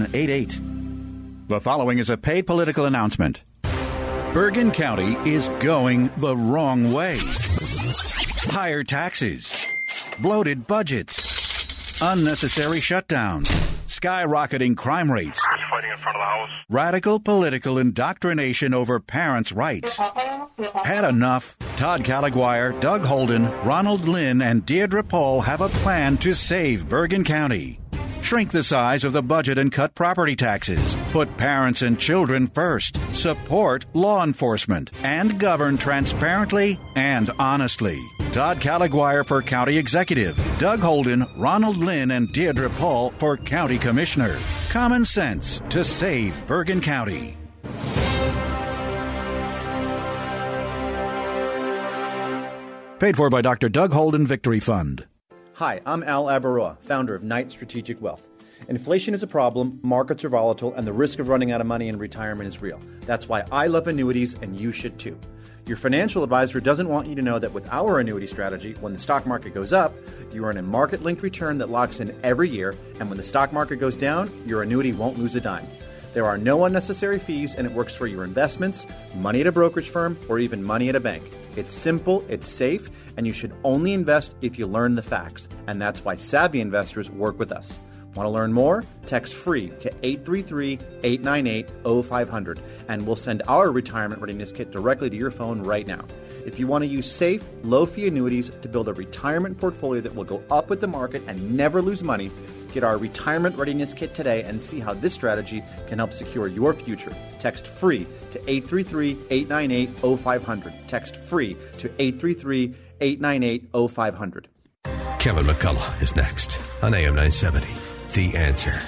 732-863-2788. The following is a paid political announcement. Bergen County is going the wrong way. Higher taxes, bloated budgets, unnecessary shutdowns, skyrocketing crime rates, fighting in front of the house. radical political indoctrination over parents' rights. Had enough? Todd Caliguire, Doug Holden, Ronald Lynn, and Deirdre Paul have a plan to save Bergen County. Shrink the size of the budget and cut property taxes. Put parents and children first. Support law enforcement and govern transparently and honestly. Todd Caliguire for County Executive, Doug Holden, Ronald Lynn, and Deirdre Paul for County Commissioner. Common sense to save Bergen County. Paid for by Dr. Doug Holden Victory Fund. Hi, I'm Al Abaroa, founder of Knight Strategic Wealth. Inflation is a problem, markets are volatile, and the risk of running out of money in retirement is real. That's why I love annuities, and you should too. Your financial advisor doesn't want you to know that with our annuity strategy, when the stock market goes up, you earn a market linked return that locks in every year, and when the stock market goes down, your annuity won't lose a dime. There are no unnecessary fees, and it works for your investments, money at a brokerage firm, or even money at a bank. It's simple, it's safe, and you should only invest if you learn the facts. And that's why savvy investors work with us. Want to learn more? Text free to 833 898 0500 and we'll send our retirement readiness kit directly to your phone right now. If you want to use safe, low fee annuities to build a retirement portfolio that will go up with the market and never lose money, get our retirement readiness kit today and see how this strategy can help secure your future. Text free to 833 898 0500. Text free to 833 898 0500. Kevin McCullough is next on AM 970. The answer.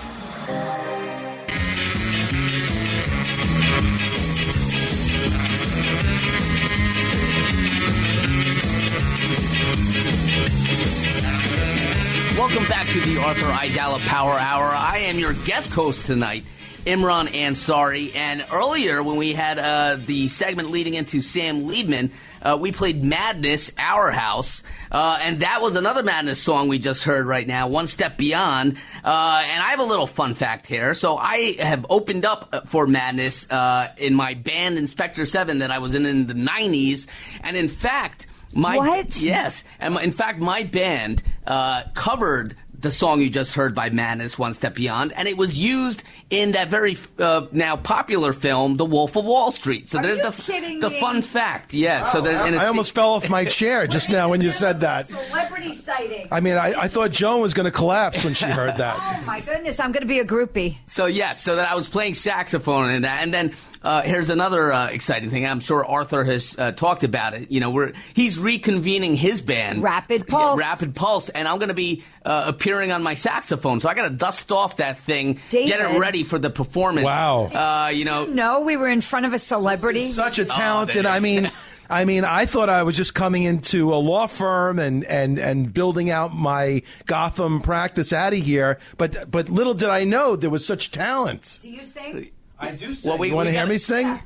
Welcome back to the Arthur Aidala Power Hour. I am your guest host tonight, Imran Ansari. And earlier, when we had uh, the segment leading into Sam Liebman, uh, we played Madness, Our House, uh, and that was another Madness song we just heard right now, One Step Beyond. Uh, and I have a little fun fact here. So I have opened up for Madness uh, in my band Inspector 7 that I was in in the 90s. And in fact, my What? yes, and my, in fact, my band uh, covered the song you just heard by Madness, One Step Beyond, and it was used in that very uh, now popular film, The Wolf of Wall Street. So Are there's you the kidding the me? fun fact. Yeah. so there's and I it's- almost fell off my chair just now when you said that. Celebrity sighting. I mean, I, I thought Joan was going to collapse when she heard that. Oh my goodness, I'm going to be a groupie. So yes, so that I was playing saxophone in that, and then uh, here's another uh, exciting thing. I'm sure Arthur has uh, talked about it. You know, we're he's reconvening his band, Rapid Pulse. Yeah, Rapid Pulse, and I'm going to be uh, appearing on my saxophone. So I got to dust off that thing, get it ready for the performance. Wow. Uh, you know, No, we were in front of a celebrity. Such a Oh, talented. I mean, I mean, I thought I was just coming into a law firm and and and building out my Gotham practice out of here. But but little did I know there was such talent. Do you sing? I do sing. Well, we- you want to hear gotta- me sing?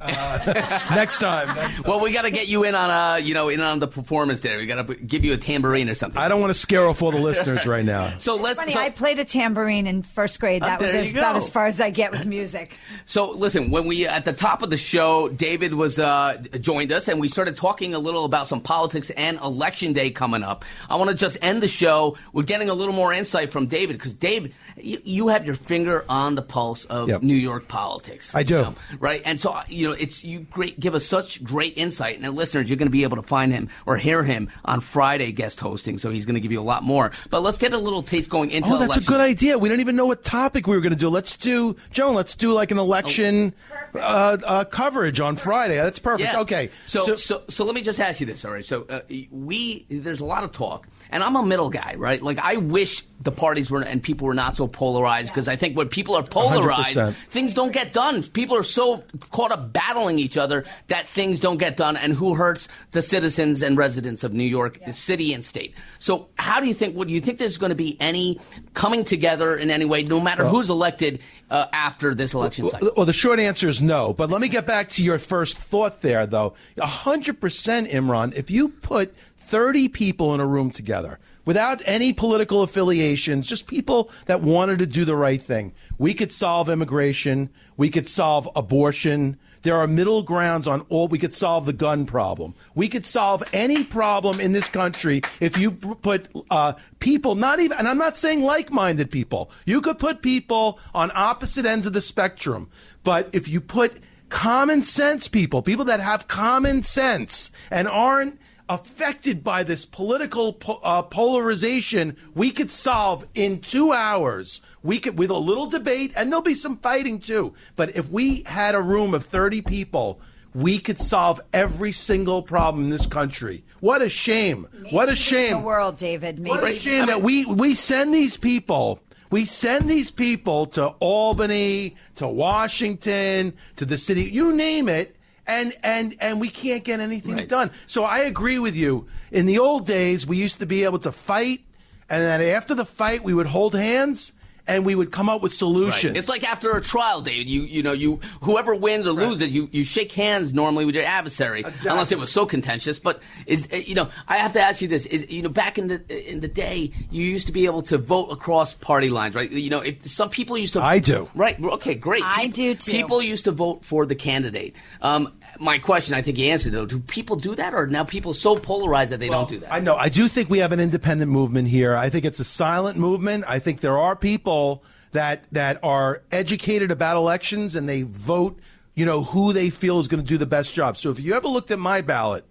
Uh, next time. Next time. well, we got to get you in on uh, you know, in on the performance there. We got to give you a tambourine or something. I don't want to scare off all the listeners right now. So let's. Funny, so- I played a tambourine in first grade. That Uh, was as, about as far as I get with music. So listen, when we at the top of the show, David was uh, joined us, and we started talking a little about some politics and election day coming up. I want to just end the show. We're getting a little more insight from David because David, you, you have your finger on the pulse of Yep. New York politics. I do. you know, right? And so you know, it's you great give us such great insight, and listeners, you're going to be able to find him or hear him on Friday guest hosting. So he's going to give you a lot more. But let's get a little taste going into Oh, that's election. a good idea. We don't even know what topic we were going to do. Let's do, Joan. Let's do like an election uh, uh, coverage on Friday. That's perfect. Yeah. Okay. So, so, so, let me just ask you this. All right. So, uh, we there's a lot of talk, and I'm a middle guy, right? Like, I wish the parties were and people were not so polarized because I think when people are polarized, 100%. things don't get done. People are so caught up battling each other that things don't get done, and who hurts the citizens and residents of New York City and state. So, how do you think? Would you think there's going to be any coming together in any way, no matter Well- who's elected uh, after this election cycle? Well, the short answer is no. But let me get back to your first thought there, though. A hundred percent, Imran. If you put thirty people in a room together without any political affiliations, just people that wanted to do the right thing, we could solve immigration. We could solve abortion. There are middle grounds on all. We could solve the gun problem. We could solve any problem in this country if you put uh, people, not even, and I'm not saying like minded people. You could put people on opposite ends of the spectrum. But if you put common sense people, people that have common sense and aren't affected by this political po- uh, polarization, we could solve in two hours. We could, with a little debate, and there'll be some fighting too. But if we had a room of 30 people, we could solve every single problem in this country. What a shame. What a shame. the world, David. Maybe. What a shame that we, we send these people. We send these people to Albany, to Washington, to the city, you name it, and and and we can't get anything done. So I agree with you. In the old days, we used to be able to fight, and then after the fight, we would hold hands and we would come up with solutions. Right. It's like after a trial, David. You you know you whoever wins or loses, you, you shake hands normally with your adversary, unless it was so contentious. But is uh, you know I have to ask you this: is you know back in the in the day, you used to be able to vote across party lines, right? You know, if some people used to, I do. right? Okay, great. I do, too. People used to vote for the candidate. Um, my question, I think you answered though. Do people do that, or now people so polarized that they don't do that? I know. I do think we have an independent movement here. I think it's a silent movement. I think there are people that that are educated about elections and they vote, you know, who they feel is going to do the best job. So if you ever looked at my ballot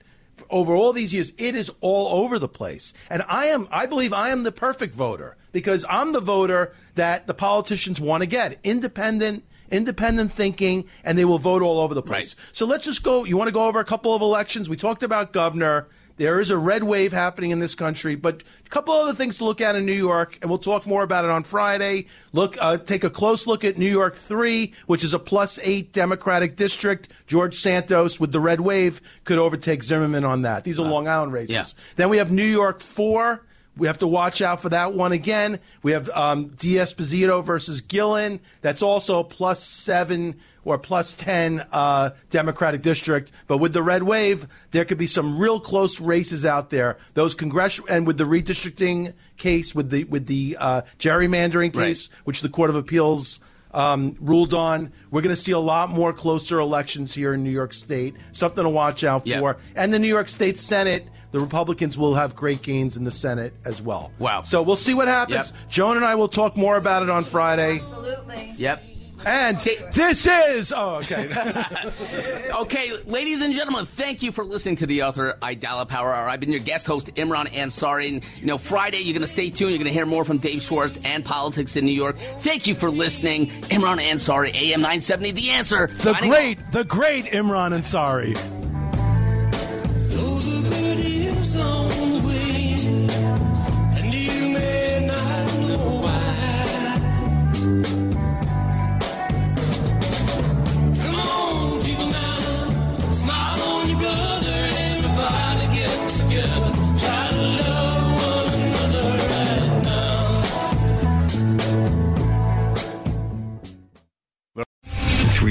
over all these years, it is all over the place. And I am I believe I am the perfect voter because I'm the voter that the politicians want to get. Independent independent thinking, and they will vote all over the place. So let's just go. You want to go over a couple of elections? We talked about governor. There is a red wave happening in this country, but a couple other things to look at in New York, and we'll talk more about it on Friday. Look, uh, take a close look at New York three, which is a plus eight Democratic district. George Santos with the red wave could overtake Zimmerman on that. These are Long Island races. yeah. Then we have New York four, We have to watch out for that one again. We have um, D'Esposito versus Gillen. That's also plus seven or plus 10 uh, Democratic district. But with the red wave, there could be some real close races out there. Those congressional and with the redistricting case, with the with the uh, gerrymandering case, which the Court of Appeals um, ruled on. We're going to see a lot more closer elections here in New York State. Something to watch out Yep. for. And the New York State Senate, the Republicans will have great gains in the Senate as well. Wow. So we'll see what happens. Joan and I will talk more about it on Friday. Absolutely. Yep. And this is oh okay. okay, ladies and gentlemen, thank you for listening to the Arthur Aidala Power Hour. I've been your guest host, Imran Ansari. And, you know, Friday, you're going to stay tuned. You're going to hear more from Dave Schwartz and politics in New York. Thank you for listening. Imran Ansari, AM 970, The Answer. the Signing great, the great Imran Ansari.